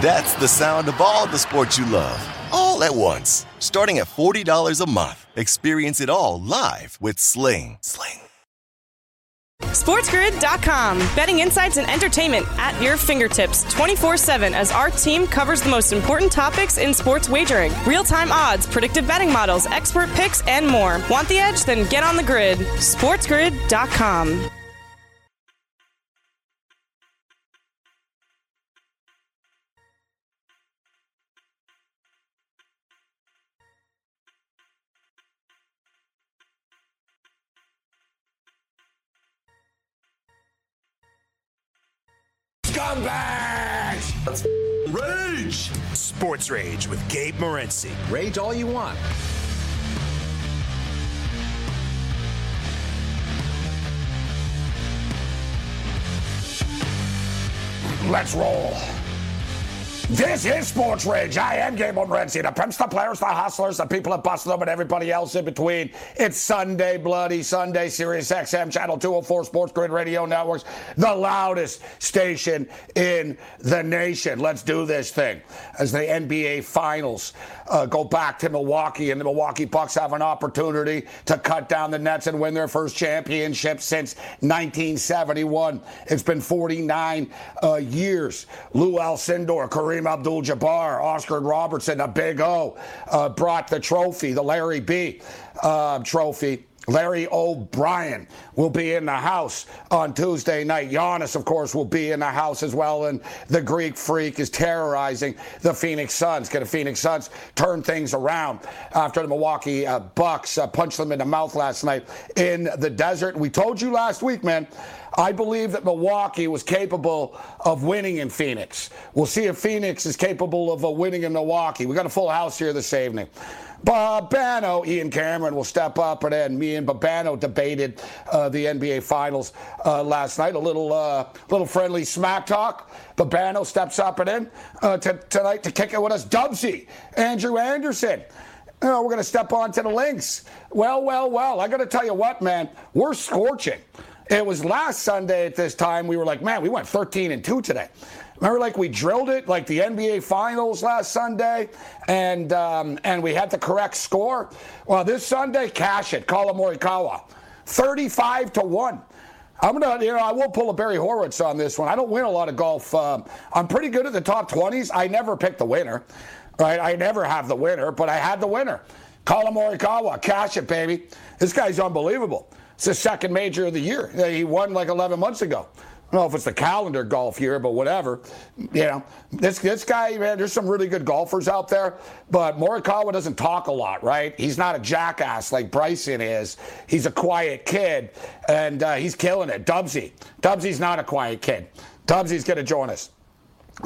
That's the sound of all the sports you love, all at once. Starting at $40 a month. Experience it all live with Sling. Sling. SportsGrid.com. Betting insights and entertainment at your fingertips 24 7 as our team covers the most important topics in sports wagering real time odds, predictive betting models, expert picks, and more. Want the edge? Then get on the grid. SportsGrid.com. Scumbags! Rage! Sports Rage with Gabe Morency. Rage all you want. Let's roll. This is Sports Rage. I am Gabe Morency. The pimps, the players, the hustlers, the people that bust them, and everybody else in between. It's Sunday, Bloody Sunday, Sirius XM, Channel 204, Sports Grid Radio Networks, the loudest station in the nation. Let's do this thing. As the NBA Finals uh, go back to Milwaukee, and the Milwaukee Bucks have an opportunity to cut down the Nets and win their first championship since 1971. It's been 49 uh, years. Lou Alcindor, Kareem Abdul Jabbar, Oscar Robertson, a big O, uh, brought the trophy, the Larry B uh, trophy. Larry O'Brien will be in the house on Tuesday night. Giannis, of course, will be in the house as well. And the Greek freak is terrorizing the Phoenix Suns. Can the Phoenix Suns turn things around after the Milwaukee uh, Bucks uh, punched them in the mouth last night in the desert? We told you last week, man. I believe that Milwaukee was capable of winning in Phoenix. We'll see if Phoenix is capable of uh, winning in Milwaukee. We got a full house here this evening. Babano, Ian Cameron will step up, and then me and Babano debated uh, the NBA Finals uh, last night. A little, uh, little friendly smack talk. Babano steps up and in uh, t- tonight to kick it with us. Dubsy, Andrew Anderson. We're going to step onto the links. Well, well, well. I got to tell you what, man, we're scorching. It was last Sunday at this time. We were like, man, we went 13 and 2 today. Remember, like we drilled it, like the NBA Finals last Sunday, and um, and we had the correct score. Well, this Sunday, cash it, Collin Morikawa, 35 to one. I'm gonna, you know, I will pull a Barry Horowitz on this one. I don't win a lot of golf. Um, I'm pretty good at the top 20s. I never pick the winner, right? I never have the winner, but I had the winner. Collin Morikawa, cash it, baby. This guy's unbelievable. It's the second major of the year. He won like 11 months ago. I don't know if it's the calendar golf year, but whatever. You know, this this guy, man, there's some really good golfers out there, but Morikawa doesn't talk a lot, right? He's not a jackass like Bryson is. He's a quiet kid, and uh, he's killing it. Dubsy. Dubsy's not a quiet kid. Dubsy's going to join us.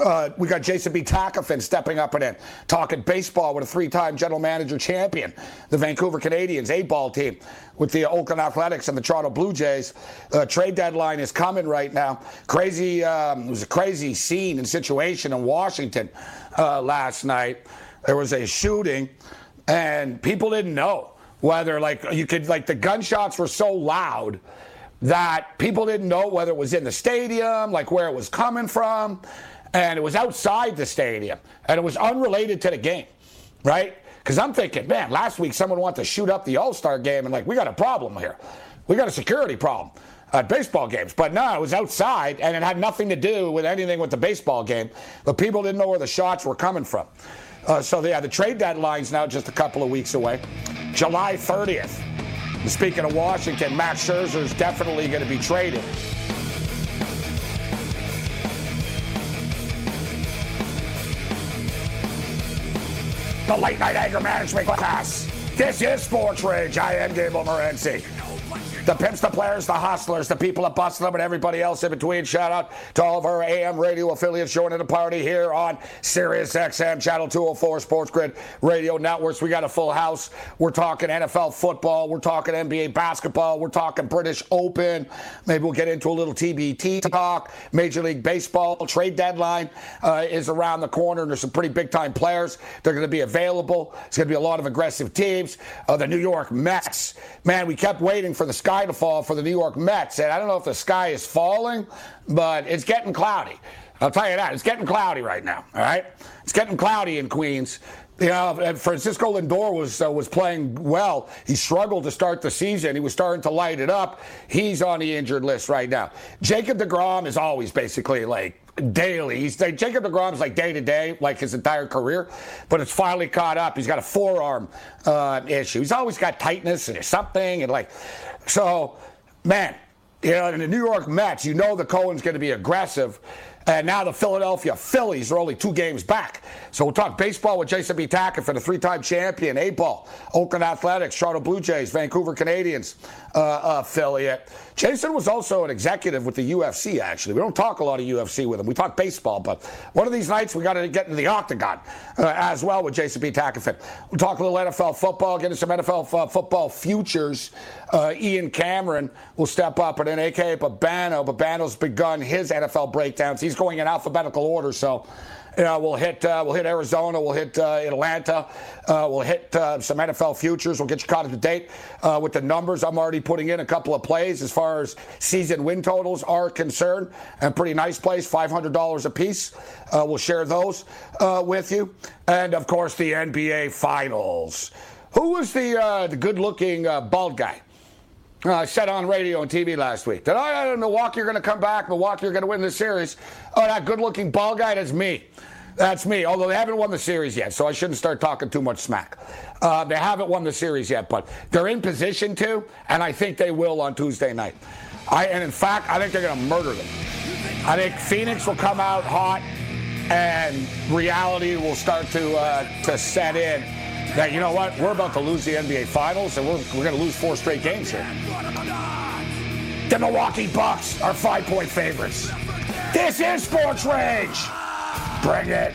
Uh, we got Jason B. Takafin stepping up and in, talking baseball with a three-time general manager champion, the Vancouver Canadians A-ball team with the Oakland Athletics and the Toronto Blue Jays. Uh, trade deadline is coming right now. Crazy, um, it was a crazy scene and situation in Washington uh, last night. There was a shooting, and people didn't know whether, like, you could, like, the gunshots were so loud that people didn't know whether it was in the stadium, like where it was coming from and it was outside the stadium, and it was unrelated to the game, right? Because I'm thinking, man, last week someone wanted to shoot up the All Star game, and like, we got a problem here. We got a security problem at baseball games. But no, it was outside, and it had nothing to do with anything with the baseball game. The people didn't know where the shots were coming from. Uh, so, yeah, the trade deadline's now just a couple of weeks away. July 30th. And speaking of Washington, Scherzer is definitely going to be traded. The late night anger management class. This is Sports Rage. I am Gabe Morency. The pimps, the players, the hustlers, the people busted them, and everybody else in between. Shout out to all of our AM radio affiliates joining the party here on Sirius XM, Channel 204, Sports Grid Radio Networks. We got a full house. We're talking NFL football. We're talking NBA basketball. We're talking British Open. Maybe we'll get into a little TBT talk. Major League Baseball trade deadline uh, is around the corner, and there's some pretty big time players. They're going to be available. It's going to be a lot of aggressive teams. Uh, the New York Mets. Man, we kept waiting for the sky sky to fall for the New York Mets. And I don't know if the sky is falling, but it's getting cloudy. I'll tell you that. It's getting cloudy right now, all right? It's getting cloudy in Queens. You know, Francisco Lindor was uh, was playing well. He struggled to start the season. He was starting to light it up. He's on the injured list right now. Jacob DeGrom is always basically like daily. He's like, Jacob DeGrom's like day to day, like his entire career, but it's finally caught up. He's got a forearm uh, issue. He's always got tightness and something, and like so, man, you know, in the New York Mets, you know the Cohen's going to be aggressive. And now the Philadelphia Phillies are only two games back. So we'll talk baseball with Jason B. Tackett for the three-time champion, A-ball, Oakland Athletics, Toronto Blue Jays, Vancouver Canadians uh, affiliate. Jason was also an executive with the UFC, actually. We don't talk a lot of UFC with him. We talk baseball, but one of these nights we got to get into the octagon uh, as well with Jason B. Tackett. We'll talk a little NFL football, get into some NFL f- football futures. Uh, Ian Cameron will step up, and then A.K. Babano. Babano's begun his NFL breakdowns. He's going in alphabetical order, so know, we'll hit uh, we'll hit Arizona, we'll hit uh, Atlanta, uh, we'll hit uh, some NFL futures. We'll get you caught up to date uh, with the numbers. I'm already putting in a couple of plays as far as season win totals are concerned, and pretty nice plays, $500 a piece. Uh, we'll share those with you, and of course the NBA Finals. Who was the the good-looking bald guy? I said on radio and TV last week that oh, Milwaukee are going to come back. Milwaukee are going to win the series. Oh, that good-looking ball guy, that's me. That's me. Although they haven't won the series yet, so I shouldn't start talking too much smack. Uh, they haven't won the series yet, but they're in position to, and I think they will on Tuesday night. I, and in fact, I think they're going to murder them. I think Phoenix will come out hot, and reality will start to uh, to set in that, you know what, we're about to lose the NBA Finals and we're, we're going to lose four straight games here. The Milwaukee Bucks are five point favorites. This is Sports Rage. Bring it.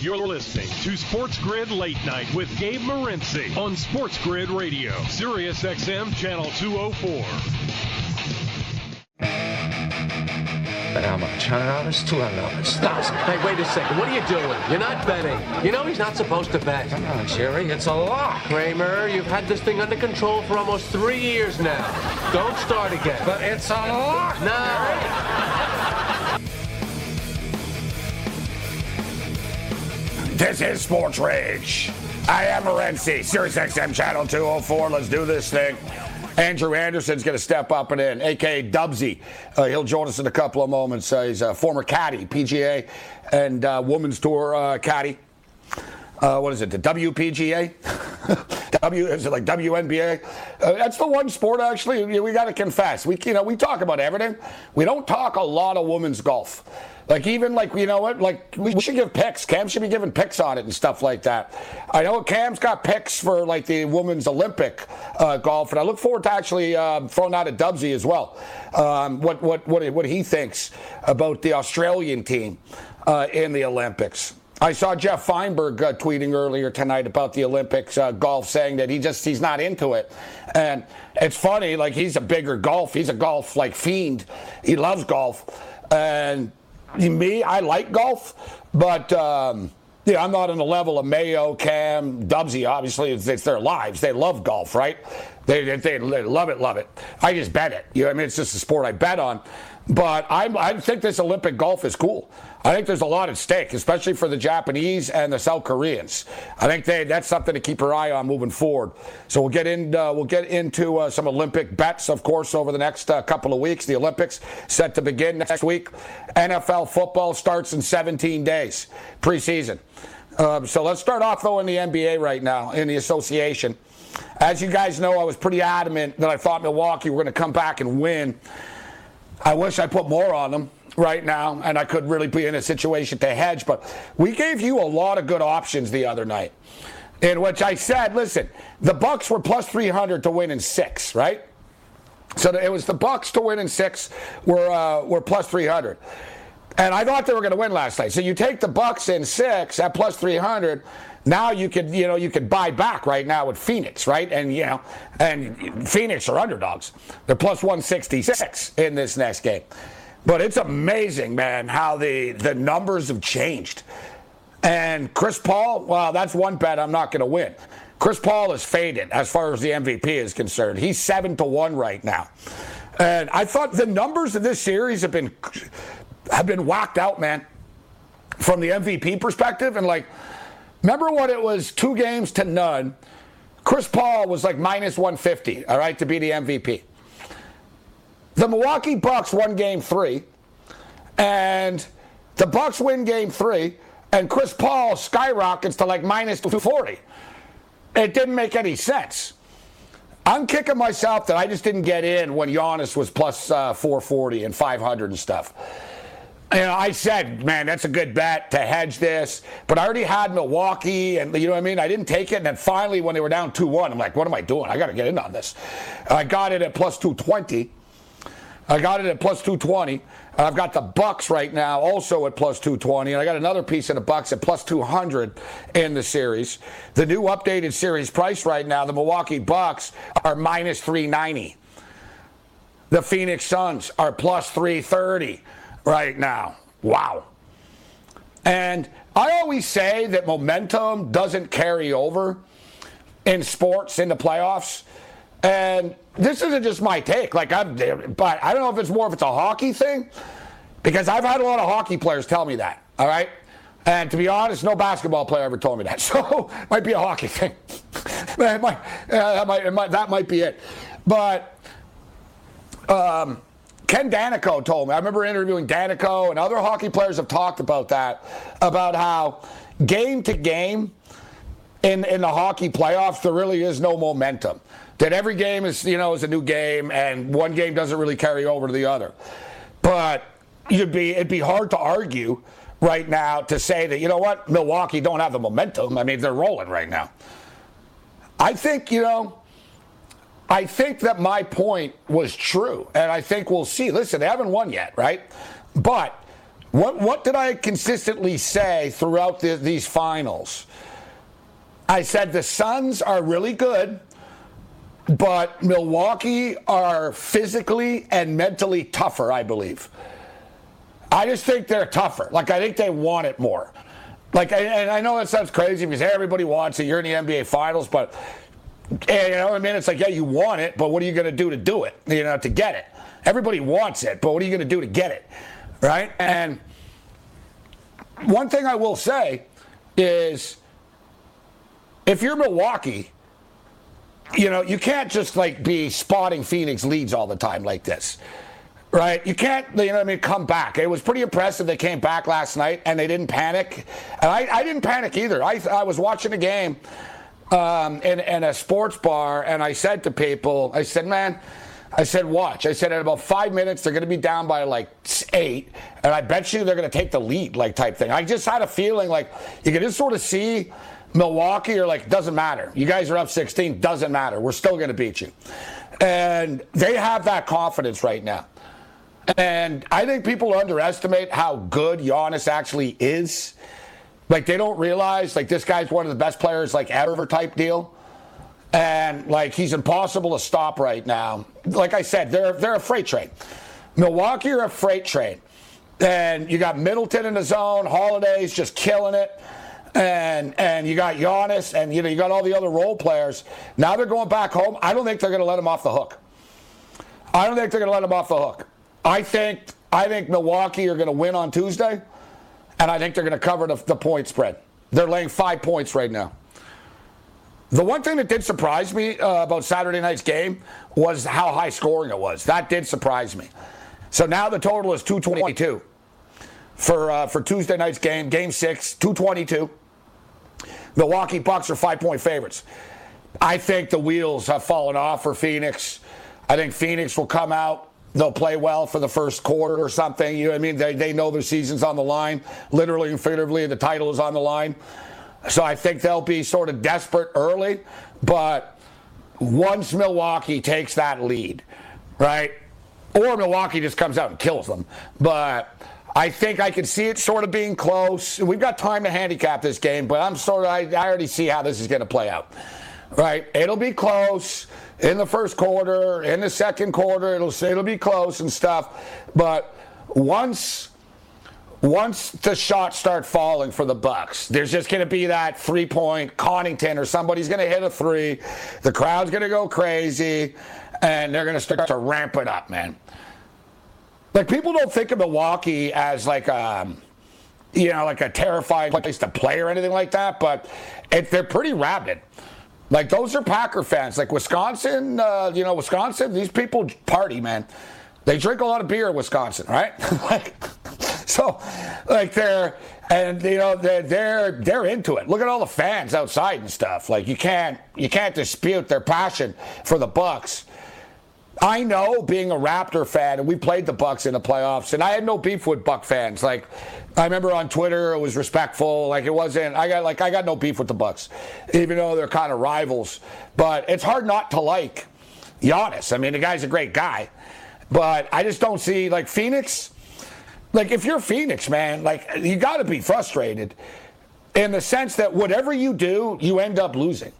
You're listening to Sports Grid Late Night with Gabe Morency on Sports Grid Radio, Sirius XM Channel 204. But how much? Hundred dollars? Two hundred dollars. Stop. Hey, wait a second. What are you doing? You're not betting. You know he's not supposed to bet. Come on, Jerry. It's a lock. Kramer, you've had this thing under control for almost three years now. Don't start again. But it's a lock. No. This is Sports Rage. I am Morency, Sirius XM Channel 204. Let's do this thing. Andrew Anderson's going to step up and in, aka Dubsy. Uh, he'll join us in a couple of moments. Uh, he's a former caddy, PGA and uh, Women's Tour uh, caddy. Uh, what is it? The WPGA? W is it like WNBA? Uh, that's the one sport actually we got to confess. We you know we talk about everything. We don't talk a lot of women's golf. Like even like you know what? Like we should give picks. Cam should be giving picks on it and stuff like that. I know Cam's got picks for like the women's Olympic uh, golf, and I look forward to actually um, throwing out a Dubsy as well. Um, what what what what he thinks about the Australian team uh, in the Olympics. I saw Jeff Feinberg uh, tweeting earlier tonight about the Olympics uh, golf, saying that he just he's not into it, and it's funny. Like he's a bigger golf, he's a golf like fiend. He loves golf, and me, I like golf, but. Um, yeah, I'm not on the level of Mayo, Cam, Dubsy. Obviously, it's, it's, their lives. They love golf, right? They, they, they, love it, love it. I just bet it. You know, I mean, it's just a sport I bet on. But I, I think this Olympic golf is cool. I think there's a lot at stake, especially for the Japanese and the South Koreans. I think they, that's something to keep your eye on moving forward. So we'll get in. Uh, we'll get into uh, some Olympic bets, of course, over the next uh, couple of weeks. The Olympics set to begin next week. NFL football starts in 17 days, preseason. Um, so let's start off though in the NBA right now in the association. As you guys know, I was pretty adamant that I thought Milwaukee were going to come back and win. I wish I put more on them right now, and I could really be in a situation to hedge. But we gave you a lot of good options the other night, in which I said, listen, the Bucks were plus 300 to win in six, right? So it was the Bucks to win in six were uh, were plus 300. And I thought they were going to win last night. So you take the Bucks in six at plus 300. Now you could, you know, you could buy back right now with Phoenix, right? And you know, and Phoenix are underdogs. They're plus 166 in this next game. But it's amazing, man, how the, the numbers have changed. And Chris Paul, well, that's one bet I'm not going to win. Chris Paul is faded as far as the MVP is concerned. He's seven to one right now. And I thought the numbers of this series have been have been whacked out, man, from the MVP perspective. And like, remember what it was two games to none. Chris Paul was like minus 150, all right, to be the MVP. The Milwaukee Bucks won game three, and the Bucks win game three, and Chris Paul skyrockets to like minus 240. It didn't make any sense. I'm kicking myself that I just didn't get in when Giannis was plus, uh, 440 and 500 and stuff. You know, I said, man, that's a good bet to hedge this. But I already had Milwaukee, and you know what I mean? I didn't take it. And then finally, when they were down 2 1, I'm like, what am I doing? I got to get in on this. I got it at plus 220. I got it at plus 220. I've got the Bucks right now also at plus 220, and I got another piece of the Bucks at plus 200 in the series. The new updated series price right now, the Milwaukee Bucks are minus 390. The Phoenix Suns are plus 330 right now. Wow. And I always say that momentum doesn't carry over in sports in the playoffs. And this isn't just my take. Like I'm, but I don't know if it's more if it's a hockey thing, because I've had a lot of hockey players tell me that. All right. And to be honest, no basketball player ever told me that. So it might be a hockey thing. might, uh, that, might, might, that might be it. But um, Ken Daneyko told me. I remember interviewing Daneyko, and other hockey players have talked about that, about how game to game in, in the hockey playoffs, there really is no momentum that every game is you know is a new game and one game doesn't really carry over to the other. But you'd be it'd be hard to argue right now to say that you know what Milwaukee don't have the momentum. I mean they're rolling right now. I think you know. I think that my point was true, and I think we'll see. Listen, they haven't won yet, right? But what what did I consistently say throughout the, these finals? I said the Suns are really good but Milwaukee are physically and mentally tougher, I believe. I just think they're tougher. Like, I think they want it more. Like, and I know that sounds crazy because everybody wants it. You're in the NBA Finals, but you know what I mean? It's like, yeah, you want it, but what are you going to do to do it? You know, to get it. Everybody wants it, but what are you going to do to get it? Right? And one thing I will say is if you're Milwaukee, you know, you can't just like be spotting Phoenix leads all the time like this. Right? You can't, you know I mean, come back. It was pretty impressive they came back last night and they didn't panic. And I, I didn't panic either. I, I was watching a game um, in, in a sports bar and I said to people, I said, man, I said, watch. I said, in about five minutes, they're going to be down by like eight, and I bet you they're going to take the lead, like type thing. I just had a feeling like you can just sort of see Milwaukee are like, doesn't matter. You guys are up 16, doesn't matter. We're still going to beat you. And they have that confidence right now. And I think people underestimate how good Giannis actually is. Like they don't realize like this guy's one of the best players like ever type deal and like he's impossible to stop right now. Like I said, they're they're a freight train. Milwaukee are a freight train, and you got Middleton in the zone, Holiday's just killing it, and and you got Giannis, and you know you got all the other role players. Now they're going back home. I don't think they're going to let him off the hook. I don't think they're going to let him off the hook. I think I think Milwaukee are going to win on Tuesday, and I think they're going to cover the, the point spread. They're laying five points right now. The one thing that did surprise me uh, about Saturday night's game was how high scoring it was. That did surprise me. So now the total is 222 for uh, for Tuesday night's game, game six, 222. Milwaukee Bucks are five point favorites. I think the wheels have fallen off for Phoenix. I think Phoenix will come out. They'll play well for the first quarter or something. You know I mean? They, they know their season's on the line. Literally and figuratively, the title is on the line. So I think they'll be sort of desperate early, but once Milwaukee takes that lead, right? Or Milwaukee just comes out and kills them. But I think I can see it sort of being close. We've got time to handicap this game, but I'm sort of, I, I already see how this is going to play out. Right? It'll be close in the first quarter, in the second quarter, it'll, it'll be close and stuff. But once once the shots start falling for the Bucks, there's just going to be that three point Connaughton or somebody's going to hit a three. The crowd's going to go crazy, and they're going to start to ramp it up, man. Like people don't think of Milwaukee as like a, um, you know, like a terrifying place to play or anything like that, but it, they're pretty rabid. Like those are Packer fans. Like Wisconsin, uh, you know, Wisconsin, these people party, man. They drink a lot of beer in Wisconsin, right? like, so, like they're and you know they're they're they're into it. Look at all the fans outside and stuff. Like you can't you can't dispute their passion for the Bucks. I know being a Raptor fan, and we played the Bucks in the playoffs, and I had no beef with Buck fans. Like I remember on Twitter, it was respectful. Like it wasn't. I got like I got no beef with the Bucks, even though they're kind of rivals. But it's hard not to like Giannis. I mean, the guy's a great guy, but I just don't see like Phoenix like if you're Phoenix, man, like you got to be frustrated in the sense that whatever you do, you end up losing.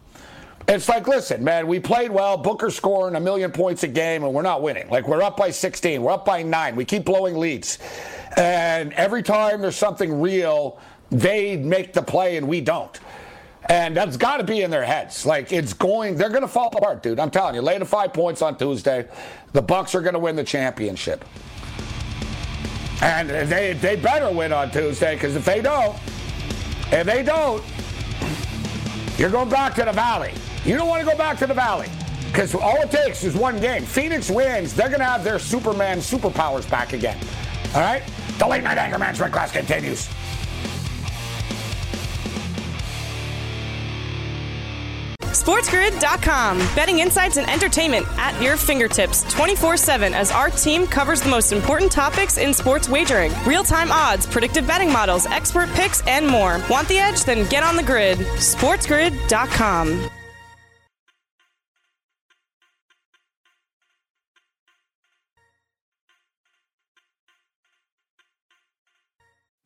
It's like, listen, man, we played well. Booker scoring a million points a game, and we're not winning. Like, we're up by 16. We're up by nine. We keep blowing leads. And every time there's something real, they make the play and we don't. And that's got to be in their heads. Like, it's going, they're going to fall apart, dude. I'm telling you. Lay the five points on Tuesday. The Bucks are going to win the championship. And they, they better win on Tuesday because if they don't, if they don't, you're going back to the Valley. You don't want to go back to the Valley because all it takes is one game. Phoenix wins, they're going to have their Superman superpowers back again. All right? The late night anger management class continues. SportsGrid.com. Betting insights and entertainment at your fingertips 24 7 as our team covers the most important topics in sports wagering real time odds, predictive betting models, expert picks, and more. Want the edge? Then get on the grid. SportsGrid.com.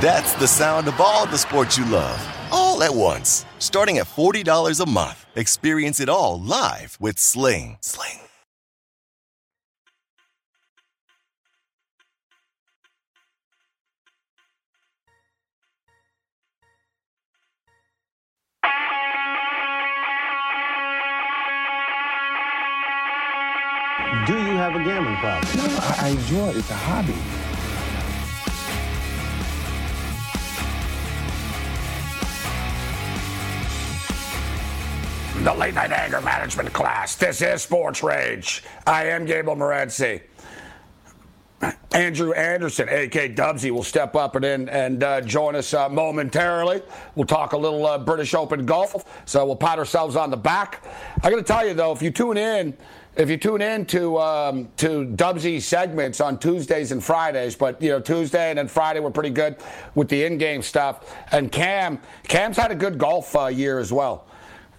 That's the sound of all the sports you love, all at once. Starting at $40 a month. Experience it all live with Sling. Sling. Do you have a gambling problem? No, I, I enjoy it. It's a hobby. The late night anger management class. This is Sports Rage. I am Gabe Morency. Andrew Anderson, A.K. Dubsy, will step up and in and uh, join us uh, momentarily. We'll talk a little uh, British Open golf, so we'll pat ourselves on the back. I got to tell you though, if you tune in, if you tune in to um, to Dubsy segments on Tuesdays and Fridays, but you know Tuesday and then Friday were pretty good with the in-game stuff. And Cam, Cam's had a good golf uh, year as well.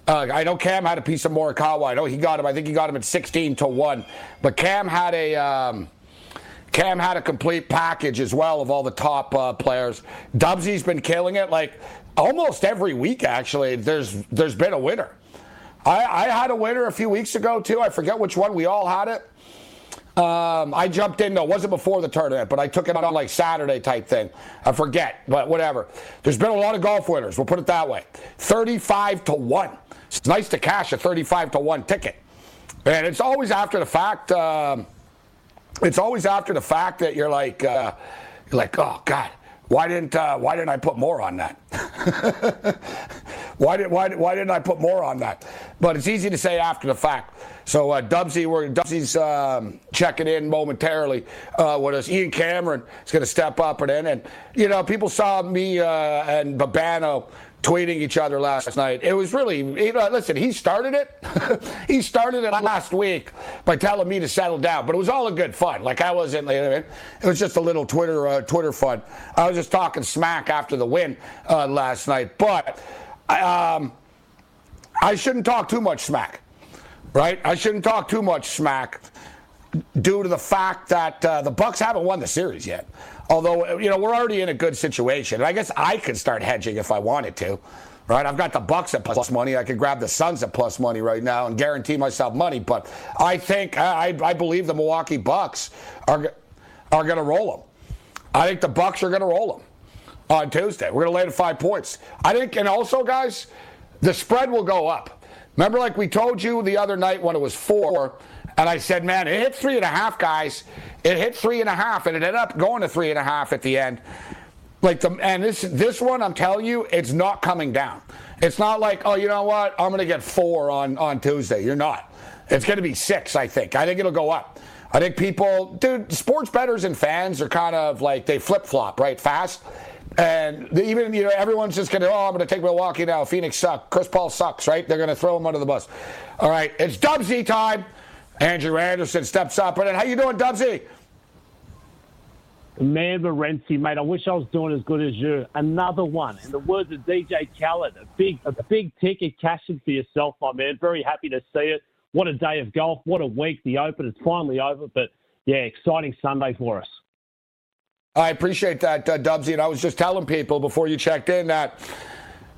Uh, I know Cam had a piece of Morikawa. I know he got him. I think he got him at 16 to one. But Cam had a. Um, Cam had a complete package as well of all the top uh, players. Dubsy's been killing it like almost every week. Actually, there's there's been a winner. I, I had a winner a few weeks ago too. I forget which one. We all had it. Um, I jumped in though. It wasn't before the tournament, but I took it on like Saturday type thing. I forget, but whatever. There's been a lot of golf winners. We'll put it that way. 35 to one. It's nice to cash a 35 to one ticket, and it's always after the fact. Um, it's always after the fact that you're like, uh, you're like, oh God, why didn't uh, why didn't I put more on that? why did why why didn't I put more on that? But it's easy to say after the fact. So uh, Dubsy, we're Dubsy's um, checking in momentarily uh, with us. Ian Cameron is going to step up and in, and you know people saw me uh, and Babano tweeting each other last night. It was really, you know, listen, he started it. he started it last week by telling me to settle down, but it was all in good fun. Like I wasn't, it was just a little Twitter, uh, Twitter fun. I was just talking smack after the win uh, last night, but um, I shouldn't talk too much smack, right? I shouldn't talk too much smack due to the fact that uh, the Bucks haven't won the series yet. Although, you know, we're already in a good situation. I guess I could start hedging if I wanted to. Right, I've got the Bucks at plus money. I could grab the Suns at plus money right now and guarantee myself money. But I think I, I believe the Milwaukee Bucks are are going to roll them. I think the Bucks are going to roll them on Tuesday. We're going to lay the five points. I think, and also, guys, the spread will go up. Remember, like we told you the other night when it was four, and I said, man, it hit three and a half, guys. It hit three and a half, and it ended up going to three and a half at the end. Like the and this this one, I'm telling you, it's not coming down. It's not like, oh, you know what? I'm to get four on on Tuesday. You're not. It's to be six. I think. I think it'll go up. I think people, dude, sports bettors and fans are kind of like they flip flop right fast. And even you know everyone's just gonna oh I'm gonna take Milwaukee now. Phoenix suck. Chris Paul sucks. Right? They're gonna throw him under the bus. All right, it's Dubsy time. Andrew Anderson steps up. And how you doing, Dubsy? Man, Morency, mate, I wish I was doing as good as you. Another one. In the words of DJ Khaled, a big, a big ticket cashing for yourself, my man. Very happy to see it. What a day of golf. What a week. The Open is finally over. But yeah, exciting Sunday for us. I appreciate that, uh, Dubsy. And I was just telling people before you checked in that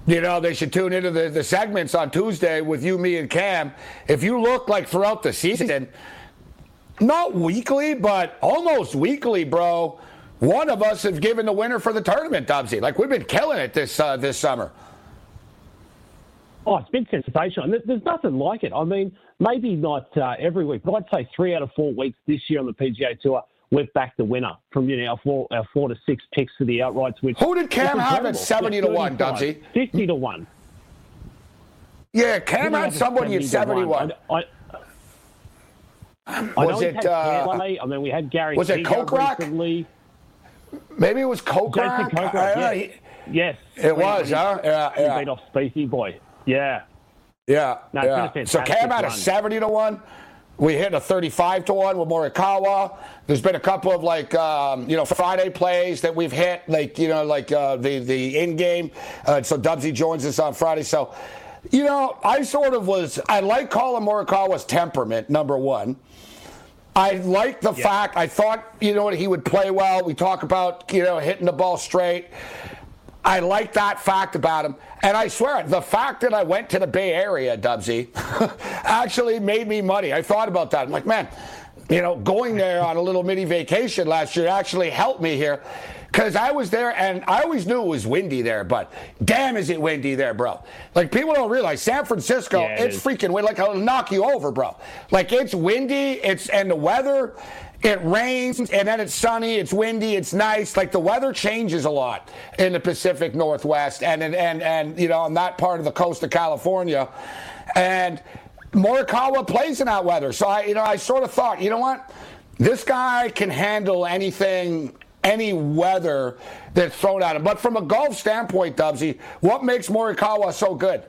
you know, they should tune into the, the segments on Tuesday with you, me, and Cam. If you look like throughout the season, not weekly, but almost weekly, bro, one of us have given the winner for the tournament, Dubsy. Like, we've been killing it this, uh, this summer. Oh, it's been sensational. There's nothing like it. I mean, maybe not uh, every week, but I'd say three out of four weeks this year on the PGA Tour we've backed the winner from you know our four, our four to six picks for the outrights. Which who did Cam have at seventy to one, Dubsy? Fifty to one. Yeah, Cam had somebody at seventy-one. I, I, was it? Uh, I mean, we had Gary. Was it Kokrak? Recently. Maybe it was Kokrak. Kokrak. Uh, yes. yes. It was, he, huh? Yeah, yeah. He beat off Speedy Boy. Yeah. Yeah. No, yeah. So Cam had a seventy to one. We hit a 35 to 1 with Morikawa. There's been a couple of like, um, you know, Friday plays that we've hit, like, you know, like uh, the, the in game. Uh, so Dubsy joins us on Friday. So, you know, I sort of was, I like Collin Morikawa's temperament, number one. I like the yeah. fact, I thought, you know, he would play well. We talk about, you know, hitting the ball straight. I like that fact about him. And I swear, the fact that I went to the Bay Area, Dubsy, actually made me money. I thought about that. I'm like, man, you know, going there on a little mini vacation last year actually helped me here. Because I was there and I always knew it was windy there, but damn, is it windy there, bro. Like, people don't realize San Francisco, yeah, it it's is. freaking windy. Like, it'll knock you over, bro. Like, it's windy, it's, and the weather, it rains and then it's sunny, it's windy, it's nice. Like the weather changes a lot in the Pacific Northwest and and and, and you know on that part of the coast of California. And Morikawa plays in that weather. So I you know I sort of thought, you know what? This guy can handle anything any weather that's thrown at him. But from a golf standpoint, Dubsy, what makes Morikawa so good?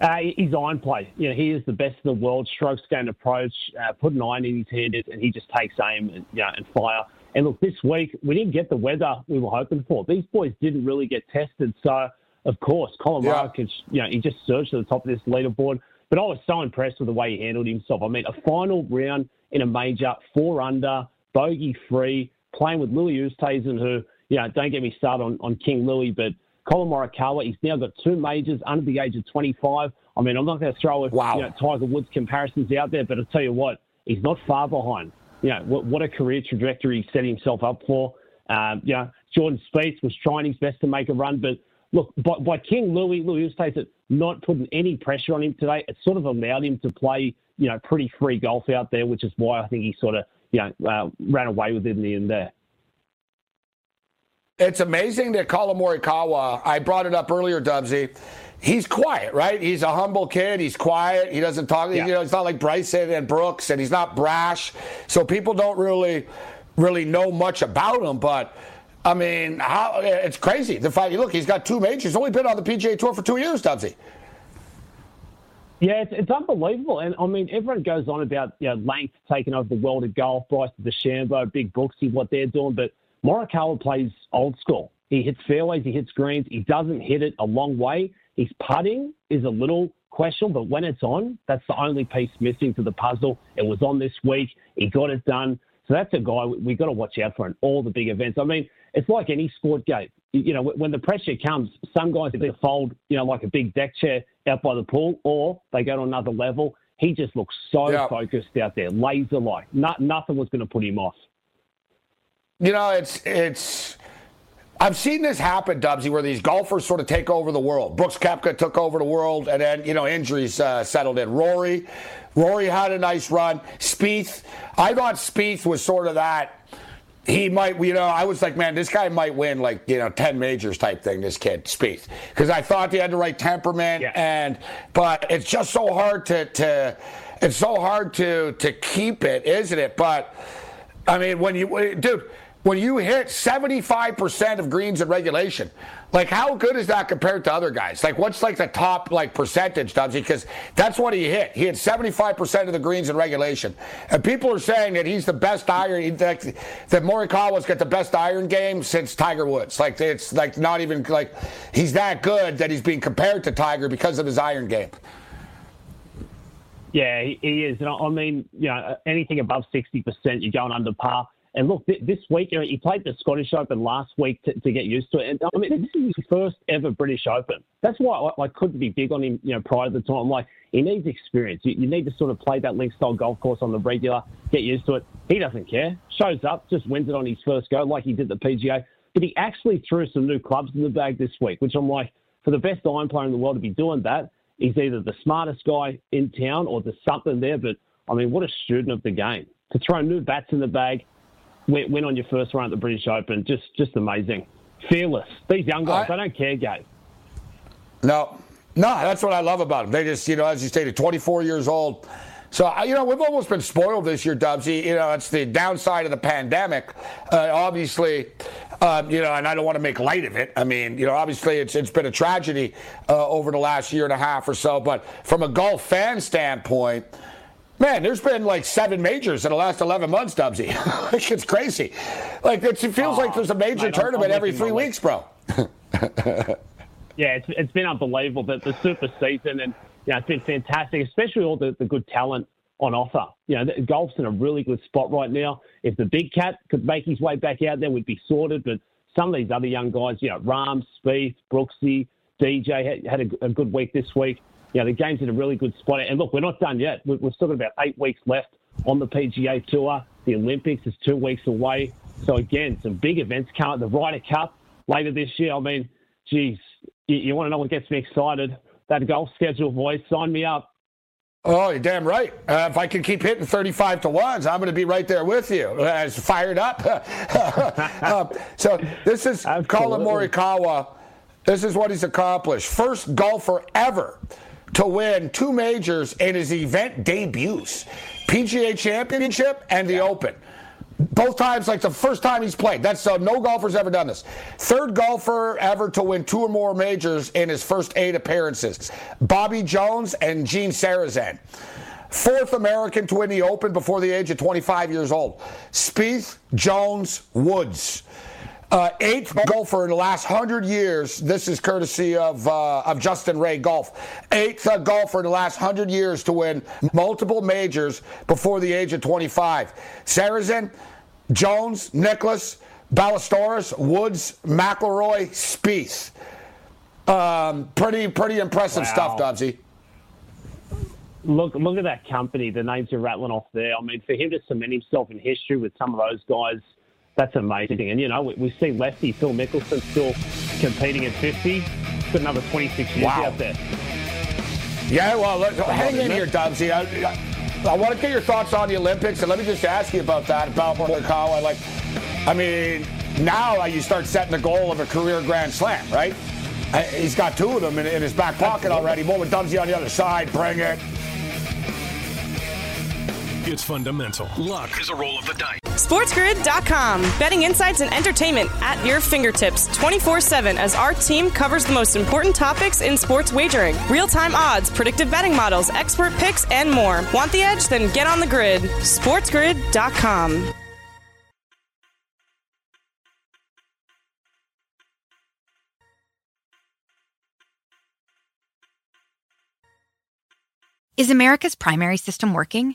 Uh, his iron play. You know, he is the best in the world. Strokes gained approach, uh, put an iron in his hand, and he just takes aim and, you know, and fire. And look, this week we didn't get the weather we were hoping for. These boys didn't really get tested, so of course, Collin yeah. you know, he just surged to the top of this leaderboard. But I was so impressed with the way he handled himself. I mean, a final round in a major, four under, bogey free, playing with Louis Oosthuizen, who, you know, don't get me started on, on King Louis, but Collin Morikawa, he's now got two majors under the age of 25. I mean, I'm not going to throw a, wow. you know, Tiger Woods comparisons out there, but I'll tell you what, he's not far behind. You know, what, what a career trajectory he set himself up for. Um, you know, Jordan Spieth was trying his best to make a run, but look, by, by King Louis, Louis Oosthuizen not putting any pressure on him today, it sort of allowed him to play, you know, pretty free golf out there, which is why I think he sort of, you know, uh, ran away with it in the end there. It's amazing that Collin Morikawa, I brought it up earlier, Dubsy. He's quiet, right? He's a humble kid. He's quiet. He doesn't talk. Yeah. You know, he's not like Bryson and Brooks, and he's not brash. So people don't really, really know much about him. But I mean, how, it's crazy. The fact, look, he's got two majors. He's only been on the PGA Tour for two years, Dubsy. Yeah, it's, it's, unbelievable. And I mean, everyone goes on about you know, length taking over the world of golf, Bryce DeChambeau, Big Brooksy, what they're doing. But Morikawa plays old school. He hits fairways, he hits greens. He doesn't hit it a long way. His putting is a little questionable, but when it's on, that's the only piece missing to the puzzle. It was on this week. He got it done. So that's a guy we've got to watch out for in all the big events. I mean, it's like any sport game. You know, when the pressure comes, some guys either fold, you know, like a big deck chair out by the pool, or they go to another level. He just looks so yeah. focused out there, laser like. No, nothing was going to put him off. You know, it's it's. I've seen this happen, Dubsy, where these golfers sort of take over the world. Brooks Koepka took over the world, and then you know injuries uh, settled in. Rory, Rory had a nice run. Spieth, I thought Spieth was sort of that. He might, you know, I was like, man, this guy might win like you know ten majors type thing. This kid, Spieth, because I thought he had the right temperament, yeah. and but it's just so hard to to it's so hard to to keep it, isn't it? But I mean, when you, dude when you hit 75% of greens in regulation, like how good is that compared to other guys? Like what's like the top like percentage, Dubsy? Because that's what he hit. He hit 75% of the greens in regulation. And people are saying that he's the best iron, that, that Morikawa's got the best iron game since Tiger Woods. Like it's like not even like he's that good that he's being compared to Tiger because of his iron game. Yeah, he is. and I mean, you know, anything above 60%, you're going under par. And look, this week, you know, he played the Scottish Open last week to, to, get used to it. And I mean, this is his first ever British Open. That's why I, I couldn't be big on him, you know, prior to the time. Like, he needs experience. You, you, need to sort of play that link style golf course on the regular, get used to it. He doesn't care. Shows up, just wins it on his first go, like he did the PGA. But he actually threw some new clubs in the bag this week, which I'm like, for the best iron player in the world to be doing that, he's either the smartest guy in town or there's something there. But I mean, what a student of the game to throw new bats in the bag win, win on your first run at the British Open. Just just amazing. Fearless. These young guys, I, they don't care, Gabe. No, no, that's what I love about them. They just, you know, as you stated, 24 years old. So, you know, we've almost been spoiled this year, Dubsy. You know, it's the downside of the pandemic. Uh, obviously, Um, you know, and I don't want to make light of it. I mean, you know, obviously it's it's been a tragedy uh, over the last year and a half or so. But from a golf fan standpoint, man, there's been like seven majors in the last 11 months, Dubsy. like it's crazy. Like it feels oh, like there's a major tournament every three weeks, bro. yeah, it's, it's been unbelievable. The, the super season and you know, it's been fantastic, especially all the, the good talent on offer. You know, golf's in a really good spot right now. If the big cat could make his way back out there, we'd be sorted. But some of these other young guys, you know, Rahm, Spieth, Brooksy, DJ had, had a, a, good week this week. You know, the game's in a really good spot. And look, we're not done yet. We've still got about eight weeks left on the PGA Tour. The Olympics is two weeks away. So again, some big events coming. The Ryder Cup later this year. I mean, geez, you, you want to know what gets me excited? That golf schedule, boys. Sign me up. Oh, you're damn right. Uh, if I can keep hitting 35 to ones, I'm going to be right there with you. As fired up. uh, so this is. Collin Morikawa. This is what he's accomplished. First golfer ever to win two majors in his event debuts PGA Championship and the yeah. Open. Both times, like the first time he's played. That's uh, no golfer's ever done this. Third golfer ever to win two or more majors in his first eight appearances. Bobby Jones and Gene Sarazen. Fourth American to win the Open before the age of 25 years old. Spieth, Jones, Woods. Uh, eighth golfer in the last hundred years. This is courtesy of uh, of Justin Ray Golf. Eighth uh, golfer in the last hundred years to win multiple majors before the age of 25. Sarazen, Jones, Nicklaus, Ballesteros, Woods, McIlroy, Spieth. Um, pretty pretty impressive wow. stuff, Dubsy. Look, look at that company. The names you're rattling off there. I mean, for him to cement himself in history with some of those guys that's amazing. And, you know, we, we see lefty Phil Mickelson still competing at 50. He's Got another 26 years wow. out there. Yeah, well, let, hang in here, Dubsy. I, I, I, want to get your thoughts on the Olympics, and let me just ask you about that, about Morikawa. Like, I mean, now uh, you start setting the goal of a career Grand Slam, right? Uh, he's got two of them in, in his back pocket already. One with Dubsy on the other side. Bring it. It's fundamental. Luck is a roll of the dice. SportsGrid.com. Betting insights and entertainment at your fingertips 24 7 as our team covers the most important topics in sports wagering real time odds, predictive betting models, expert picks, and more. Want the edge? Then get on the grid. SportsGrid.com. Is America's primary system working?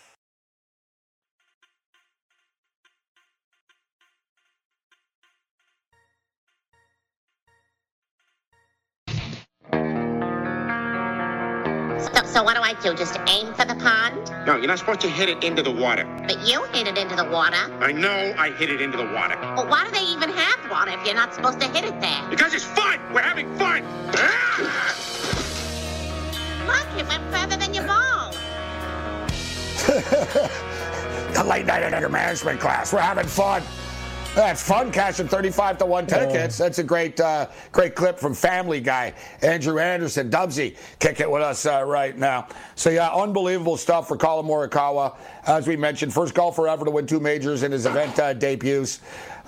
So, so what do I do? Just aim for the pond? No, you're not supposed to hit it into the water. But you hit it into the water. I know I hit it into the water. Well, why do they even have water if you're not supposed to hit it there? Because it's fun! We're having fun! Ah! Look, it went further than your ball. A late night anger management class. We're having fun. That's fun cashing 35 to 1 tickets. That's a great uh, great clip from Family Guy. Andrew Anderson, Dubsy, kick it with us uh, right now. So, yeah, unbelievable stuff for Collin Morikawa. As we mentioned, first golfer ever to win two majors in his event uh, debuts.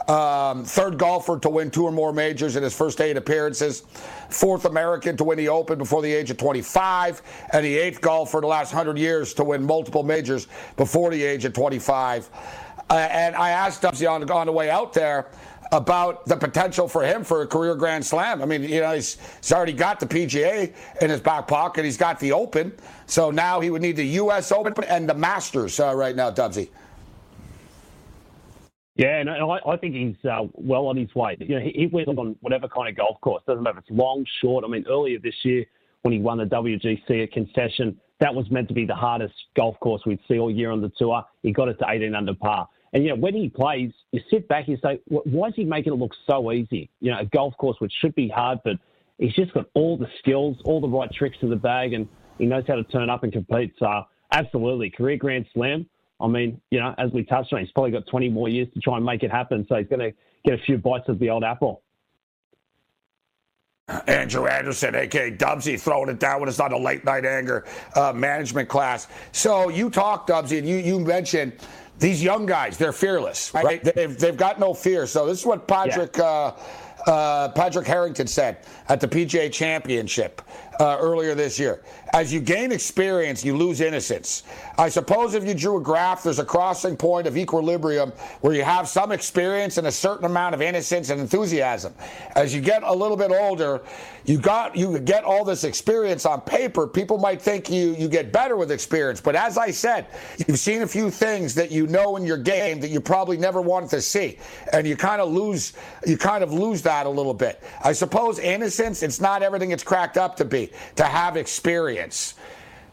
Um, third golfer to win two or more majors in his first eight appearances. Fourth American to win the Open before the age of 25. And the eighth golfer in the last 100 years to win multiple majors before the age of 25. Uh, and I asked Dubsy on, on the way out there, about the potential for him for a career Grand Slam. I mean, you know, he's, he's already got the PGA in his back pocket. He's got the Open. So now he would need the U.S. Open and the Masters uh, right now, Dubsy. Yeah, and I, I think he's uh, well on his way. You know, he, he wins on whatever kind of golf course. Doesn't matter if it's long, short. I mean, earlier this year when he won the WGC at Concession, that was meant to be the hardest golf course we'd see all year on the tour. He got it to 18 under par. And, you know, when he plays, you sit back and say, why is he making it look so easy? You know, a golf course which should be hard, but he's just got all the skills, all the right tricks in the bag, and he knows how to turn up and compete. So, absolutely, career Grand Slam. I mean, you know, as we touched on, he's probably got 20 more years to try and make it happen. So he's going to get a few bites of the old apple. Andrew Anderson, aka Dubsy, throwing it down when it's not a late night anger uh, management class. So you talked, Dubsy, and you, you mentioned these young guys, they're fearless, right? They've, they've got no fear. So this is what Patrick. Yeah. Uh, uh, Padraig Harrington said at the PGA Championship uh, earlier this year. As you gain experience, you lose innocence. I suppose if you drew a graph, there's a crossing point of equilibrium where you have some experience and a certain amount of innocence and enthusiasm. As you get a little bit older, you got you get all this experience on paper. People might think you you get better with experience, but as I said, you've seen a few things that you know in your game that you probably never wanted to see, and you kind of lose you kind of lose that a little bit. I suppose innocence, it's not everything it's cracked up to be to have experience.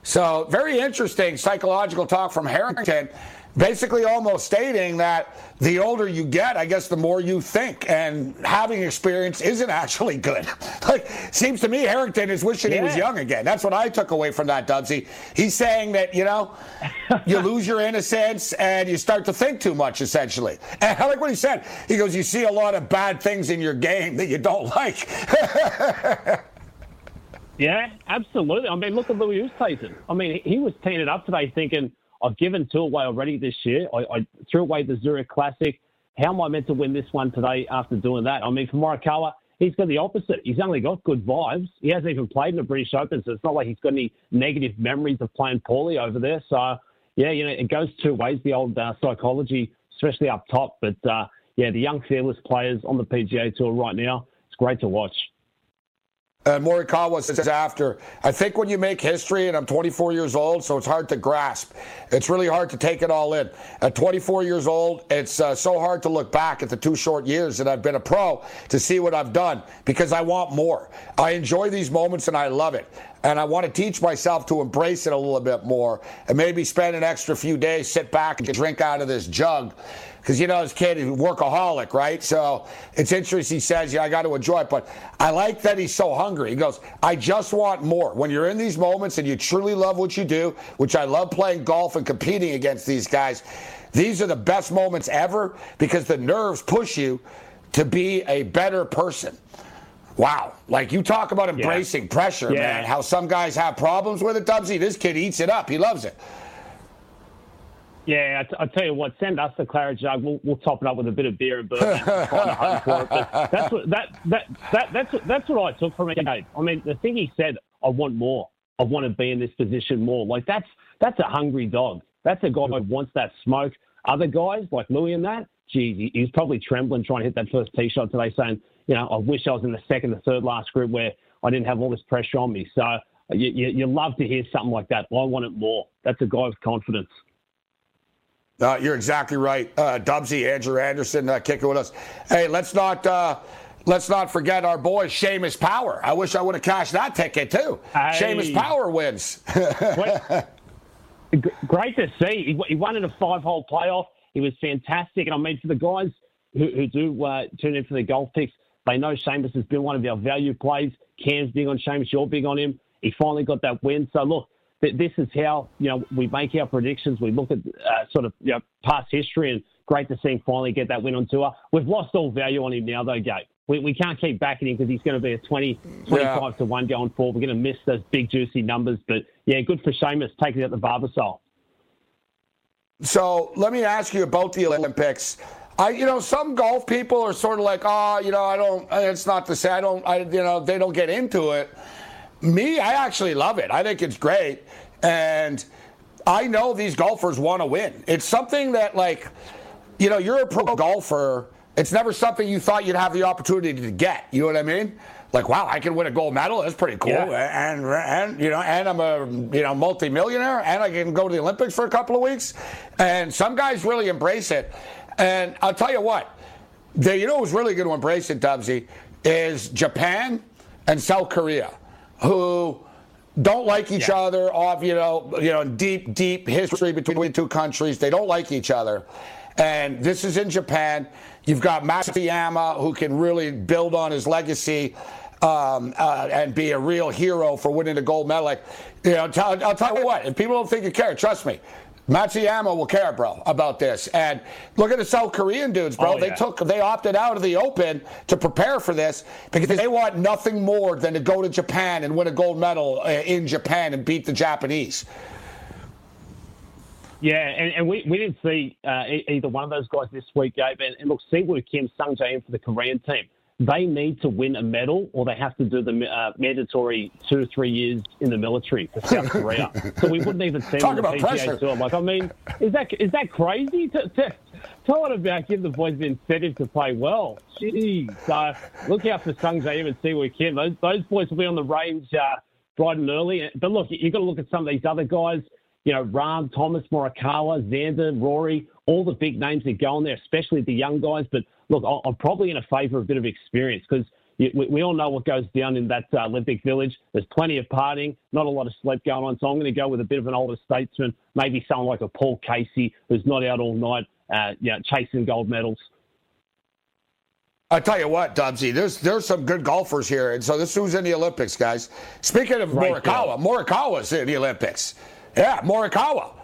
So, very interesting psychological talk from Harrington, basically almost stating that the older you get, I guess the more you think, and having experience isn't actually good. like, seems to me Harrington is wishing yeah. he was young again. That's what I took away from that, Dubsy. He's saying that, you know, you lose your innocence and you start to think too much, essentially. And I like what he said. He goes, You see a lot of bad things in your game that you don't like. Yeah, absolutely. I mean, look at Louis Oosthuizen. I mean, he was teeing it up today thinking, I've given two away already this year. I, I threw away the Zurich Classic. How am I meant to win this one today after doing that? I mean, for Morikawa, he's got the opposite. He's only got good vibes. He hasn't even played in the British Open, so it's not like he's got any negative memories of playing poorly over there. So, yeah, you know, it goes two ways, the old uh, psychology, especially up top. But, uh, yeah, the young, fearless players on the PGA Tour right now, it's great to watch. Uh, Morikawa says after, I think when you make history, and I'm 24 years old, so it's hard to grasp. It's really hard to take it all in. At 24 years old, it's uh, so hard to look back at the two short years that I've been a pro to see what I've done because I want more. I enjoy these moments and I love it. And I want to teach myself to embrace it a little bit more and maybe spend an extra few days, sit back and drink out of this jug because you know his kid is workaholic, right? So it's interesting. He says, "Yeah, I got to enjoy it," but I like that he's so hungry. He goes, "I just want more." When you're in these moments and you truly love what you do, which I love playing golf and competing against these guys, these are the best moments ever because the nerves push you to be a better person. Wow. Like you talk about embracing yeah. pressure, yeah. man. How some guys have problems with it, Dubsy. This kid eats it up. He loves it. Yeah, I, tell you what, send us the claret jug. We'll, we'll top it up with a bit of beer and bourbon. that's what that, that that that's that's what I took from it. I mean, the thing he said, I want more. I want to be in this position more. Like that's that's a hungry dog. That's a guy who wants that smoke. Other guys like Louis and that, geez, he's probably trembling trying to hit that first tee shot today, saying, you know, I wish I was in the second or third last group where I didn't have all this pressure on me. So you, you, you love to hear something like that. I want it more. That's a guy with confidence. Uh, you're exactly right, uh, Dubsy, Andrew Anderson, uh, kicking with us. Hey, let's not uh, let's not forget our boy Seamus Power. I wish I would have cashed that ticket too. Hey. Seamus Power wins. Great to see. He, won in a five-hole playoff. He was fantastic, and I mean for the guys who, who do uh, tune in for the golf picks, they know Seamus has been one of our value plays. Cam's big on Seamus. You're big on him. He finally got that win. So look this is how you know we make our predictions. We look at uh, sort of you know, past history, and great to see him finally get that win on tour. We've lost all value on him now, though, Gabe. We, we can't keep backing him because he's going to be a 20, 25 yeah. to 1 going forward. We're going to miss those big, juicy numbers. But yeah, good for Seamus taking out the Barbasol. So let me ask you about the Olympics. I, you know, some golf people are sort of like, oh, you know, I don't. It's not to say I don't. I, you know, they don't get into it. Me, I actually love it. I think it's great. And I know these golfers want to win. It's something that, like, you know, you're a pro golfer It's never something you thought you'd have the opportunity to get. You know what I mean? Like, wow, I can win a gold medal. That's pretty cool. Yeah. And and you know, and I'm a you know multimillionaire, and I can go to the Olympics for a couple of weeks. And some guys really embrace it. And I'll tell you what, they, you know who's really going to embrace it, Dubsy, is Japan and South Korea, who don't like each Yeah. other off you know you know deep deep history between the two countries. They don't like each other. And this is in japan. You've got matsuyama who can really build on his legacy um, uh, and be a real hero for winning the gold medal. Like you know i'll tell you what if people don't think you care trust me Matsuyama will care, bro, about this. And look at the South Korean dudes, bro. Oh, they yeah. took, they opted out of the Open to prepare for this because they want nothing more than to go to Japan and win a gold medal uh, in Japan and beat the Japanese. Yeah, and, and we, we didn't see uh, either one of those guys this week, Gabe. And, and look, Siwoo Kim, Sung Jae Im for the Korean team. They need to win a medal, or they have to do the uh, mandatory two or three years in the military for South Korea. so we wouldn't even see Talk them on the PGA pressure. Tour. Like, I mean, is that is that crazy? To, to, tell it about give the boys the incentive to play well. Jeez. So look out for Sung Jae and Siwoo Kim. Those those boys will be on the range uh, bright and early. But look, you've got to look at some of these other guys you know, Rahm, Thomas, Morikawa, Xander, Rory, all the big names that go on there, especially the young guys. But look, I'm probably in a favour of a bit of experience because we, we all know what goes down in that uh, Olympic Village. There's plenty of partying, not a lot of sleep going on. So I'm going to go with a bit of an older statesman, maybe someone like a Paul Casey who's not out all night, uh, you know, chasing gold medals. I tell you what, Dubsy, there's there's some good golfers here, and so this who's in the Olympics, guys. Speaking of Right, Morikawa, Morikawa's in the Olympics. Yeah, Morikawa.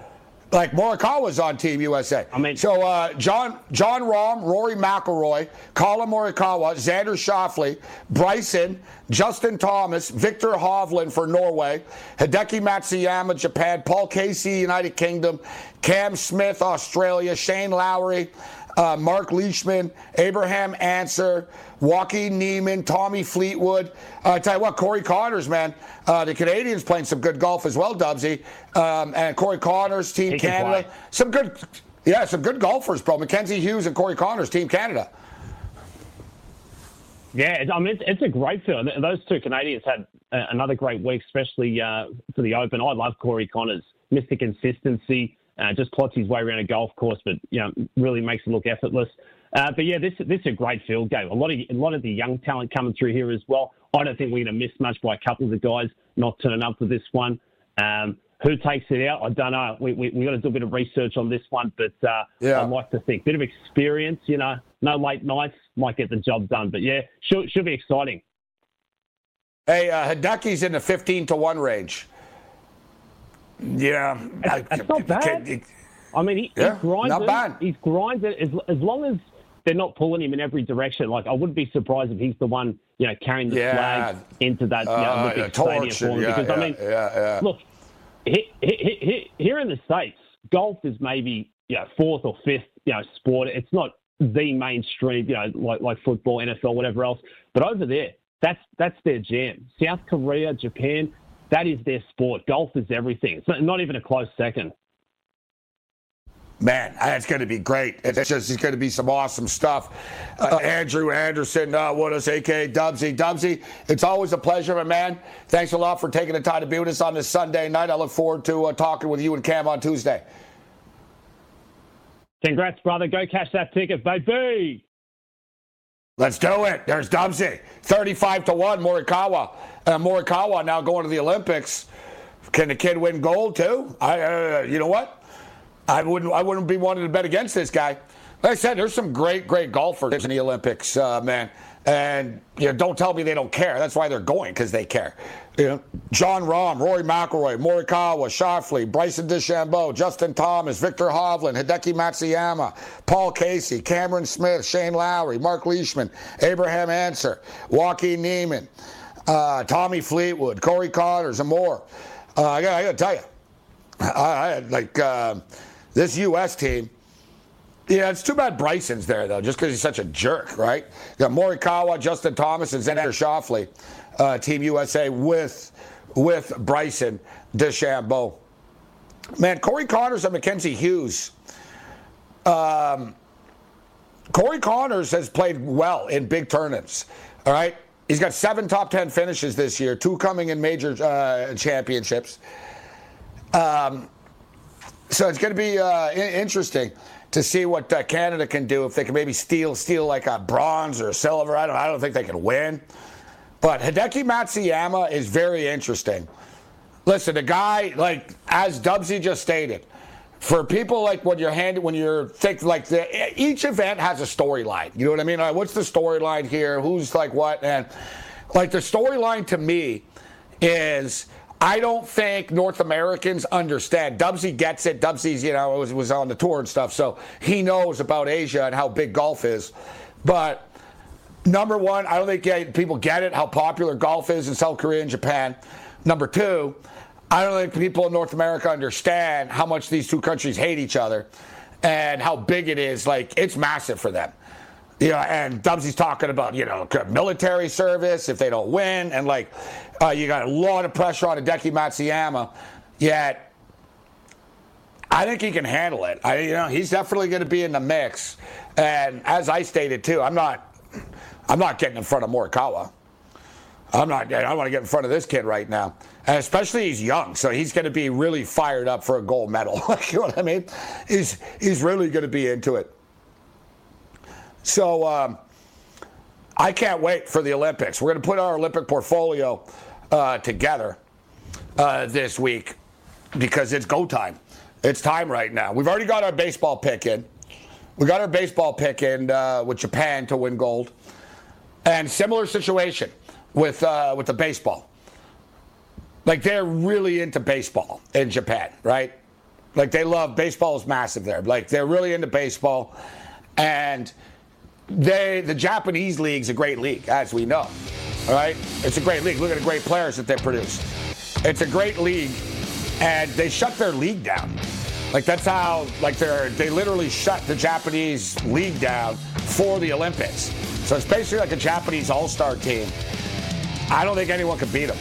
Like Morikawa's on Team USA. I mean, so uh, John Jon Rahm, Rory McIlroy, Collin Morikawa, Xander Schauffele, Bryson, Justin Thomas, Viktor Hovland for Norway, Hideki Matsuyama, Japan, Paul Casey, United Kingdom, Cam Smith, Australia, Shane Lowry, uh, Mark Leishman, Abraham Ancer, Joaquin Niemann, Tommy Fleetwood. Uh, I tell you what, Corey Conners, man, uh, the Canadians playing some good golf as well, Dubsy. Um, and Corey Conners, Team Canada. Some good, yeah, some good golfers, bro. Mackenzie Hughes and Corey Conners, Team Canada. Yeah, I mean, it's, it's a great field. Those two Canadians had uh, another great week, especially uh, for the Open. I love Corey Conners. Mr. Consistency, uh, just plots his way around a golf course, but you know, really makes it look effortless. Uh, but yeah, this this is a great field game. A lot of a lot of the young talent coming through here as well. I don't think we're going to miss much by a couple of the guys not turning up for this one. Um, who takes it out? I don't know. We we, we got to do a bit of research on this one, but uh, Yeah. I'd like to think bit of experience. You know, no late nights might get the job done. But yeah, should should be exciting. Hey, uh, in the 15 to 1 range. Yeah. That's not bad. I mean, he, Yeah, he grinds not it. bad. He's grinds it as, as long as they're not pulling him in every direction. Like I wouldn't be surprised if he's the one, you know, carrying the Yeah. flag into that you know, Uh, Olympic yeah, stadium for him. yeah, because I mean, yeah, yeah. look, he, he, he, here in the states, golf is maybe you know fourth or fifth, you know, sport. It's not the mainstream, you know, like like football, NFL, whatever else. But over there, that's that's their jam. South Korea, Japan, that is their sport. Golf is everything. It's not, even a close second. Man, that's going to be great. It's just it's going to be some awesome stuff. Uh, Andrew Anderson uh, with us, aka Dubsy. Dubsy, it's always a pleasure, my man. Thanks a lot for taking the time to be with us on this Sunday night. I look forward to uh, talking with you and Cam on Tuesday. Congrats, brother. Go cash that ticket, baby. Let's do it. There's Dubsy. 35 to 1, Morikawa. Uh, Morikawa now going to the Olympics. Can the kid win gold too? I, uh, you know what? I wouldn't. I wouldn't be wanting to bet against this guy. Like I said, there's some great, great golfers in the Olympics, uh, man. And you know, don't tell me they don't care. That's why they're going because they care. You know, Jon Rahm, Rory McIlroy, Morikawa, Schauffele, Bryson DeChambeau, Justin Thomas, Viktor Hovland, Hideki Matsuyama, Paul Casey, Cameron Smith, Shane Lowry, Mark Leishman, Abraham Ancer, Joaquin Niemann, uh, Tommy Fleetwood, Corey Conners, and more. Uh, I got. I got to tell you, I, I like uh, this U.S. team. Yeah, it's too bad Bryson's there though, just because he's such a jerk, right? You got Morikawa, Justin Thomas, and Xander Schauffele, uh, Team USA with with Bryson DeChambeau. Man, Corey Conners and Mackenzie Hughes. Um, Corey Conners has played well in big tournaments. All right. He's got seven top 10 finishes this year, two coming in major uh, championships. Um, so it's going to be uh, interesting to see what uh, Canada can do if they can maybe steal steal like a bronze or a silver. I don't I don't think they can win. But Hideki Matsuyama is very interesting. Listen, the guy like as Dubsy just stated, for people like when you're handed when you're think like the, each event has a storyline. You know what I mean? Like, what's the storyline here? Who's like what? And like the storyline to me is I don't think North Americans understand. Dubsy gets it. Dubsy's, you know, was, was on the tour and stuff, so he knows about Asia and how big golf is. But number one, I don't think people get it how popular golf is in South Korea and Japan. Number two, I don't think people in North America understand how much these two countries hate each other and how big it is. Like, it's massive for them. You know, and Dubsy's talking about, you know, military service if they don't win. And, like, uh, you got a lot of pressure on Hideki Matsuyama. Yet, I think he can handle it. I, you know, he's definitely going to be in the mix. And as I stated, too, I'm not, I'm not getting in front of Morikawa. I'm not. I want to get in front of this kid right now, and especially he's young, so he's going to be really fired up for a gold medal. you know what I mean? He's he's really going to be into it. So um, I can't wait for the Olympics. We're going to put our Olympic portfolio uh, together uh, this week because it's go time. It's time right now. We've already got our baseball pick in. We got our baseball pick in uh, with Japan to win gold, and similar situation with uh, with the baseball. Like they're really into baseball in Japan, right? Like they love baseball is massive there. Like they're really into baseball, and they the Japanese league's a great league, as we know. All right, it's a great league. Look at the great players that they produce. It's a great league, and they shut their league down. Like that's how like they're they literally shut the Japanese league down for the Olympics. So it's basically like a Japanese all-star team I don't think anyone can beat him.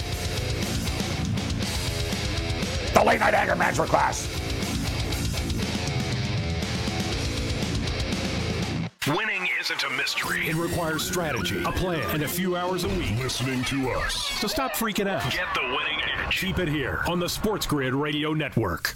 The late night anger management class. Winning isn't a mystery. It requires strategy, a plan, and a few hours a week listening to us. So stop freaking out. Get the winning edge. Keep it here on the Sports Grid Radio Network.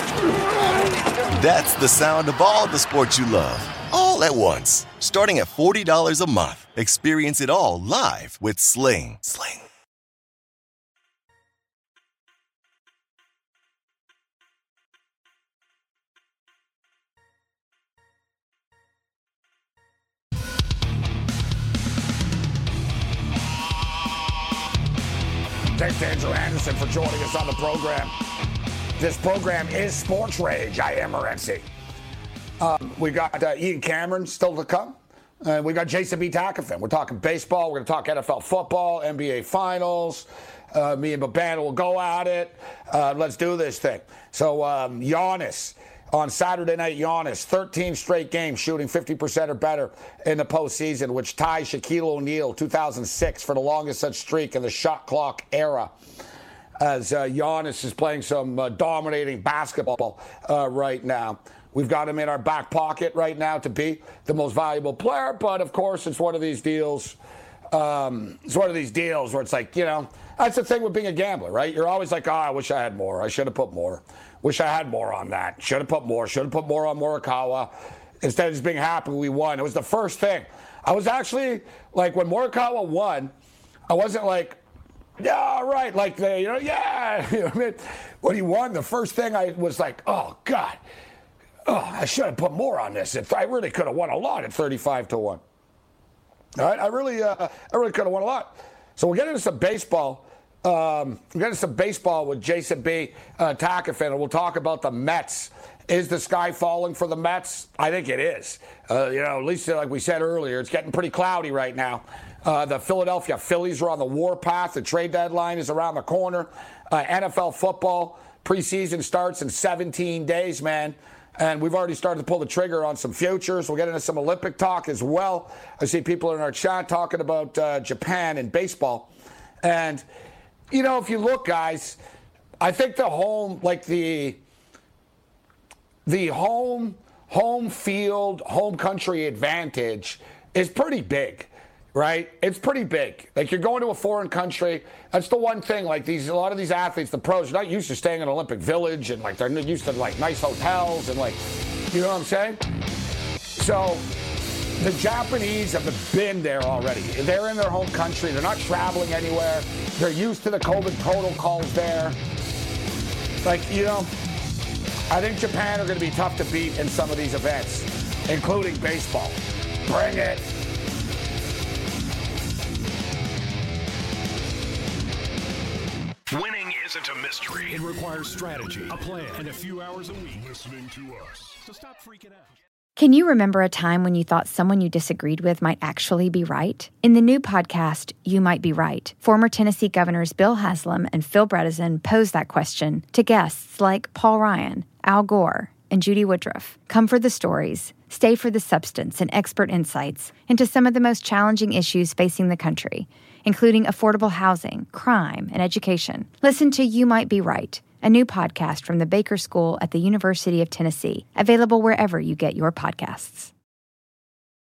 That's the sound of all the sports you love, all at once. Starting at $40 a month. Experience it all live with Sling. Sling. Thanks to Andrew Anderson for joining us on the program. This program is Sports Rage. I am Morency. Um, we got uh, Ian Cameron still to come. Uh, we got Jason B. Takafin. We're talking baseball. We're going to talk NFL football, NBA Finals. Uh, me and Babana will go at it. Uh, let's do this thing. So, um, Giannis on Saturday night, Giannis, 13 straight games shooting 50% or better in the postseason, which ties Shaquille O'Neal 2006 for the longest such streak in the shot clock era as uh, Giannis is playing some uh, dominating basketball uh, right now. We've got him in our back pocket right now to be the most valuable player. But of course, it's one of these deals. Um, it's one of these deals where it's like, you know, that's the thing with being a gambler, right? You're always like, oh, I wish I had more. I should have put more. Wish I had more on that. Should have put more. Should have put more on Morikawa. Instead of just being happy we won. It was the first thing. I was actually like, when Morikawa won, I wasn't like, yeah, right. Like, the, you know, yeah. Mean? When he won, the first thing I was like, oh, God. Oh, I should have put more on this. If I really could have won a lot at 35 to 1. All right, I really, uh, I really could have won a lot. So we'll get into some baseball. Um, we'll get into some baseball with Jason B. Uh, Takafin, and we'll talk about the Mets. Is the sky falling for the Mets? I think it is. Uh, you know, at least like we said earlier, it's getting pretty cloudy right now. Uh, the Philadelphia Phillies are on the warpath. The trade deadline is around the corner. Uh, NFL football preseason starts in 17 days, man. And we've already started to pull the trigger on some futures. We'll get into some Olympic talk as well. I see people in our chat talking about uh, Japan and baseball. And, you know, if you look, guys, I think the home, like the, the home, home field, home country advantage is pretty big right? It's pretty big. Like you're going to a foreign country. That's the one thing. Like these, a lot of these athletes, the pros, are not used to staying in Olympic Village and like they're used to like nice hotels and like, you know what I'm saying? So the Japanese have been there already. They're in their home country. They're not traveling anywhere. They're used to the COVID protocols there. Like you know, I think Japan are going to be tough to beat in some of these events, including baseball. Bring it. Winning isn't a mystery. It requires strategy, a plan, and a few hours a week listening to us. So stop freaking out. Can you remember a time when you thought someone you disagreed with might actually be right? In the new podcast, You Might Be Right, former Tennessee governors Bill Haslam and Phil Bredesen pose that question to guests like Paul Ryan, Al Gore, and Judy Woodruff. Come for the stories, stay for the substance and expert insights into some of the most challenging issues facing the country including affordable housing, crime, and education. Listen to You Might Be Right, a new podcast from the Baker School at the University of Tennessee, available wherever you get your podcasts.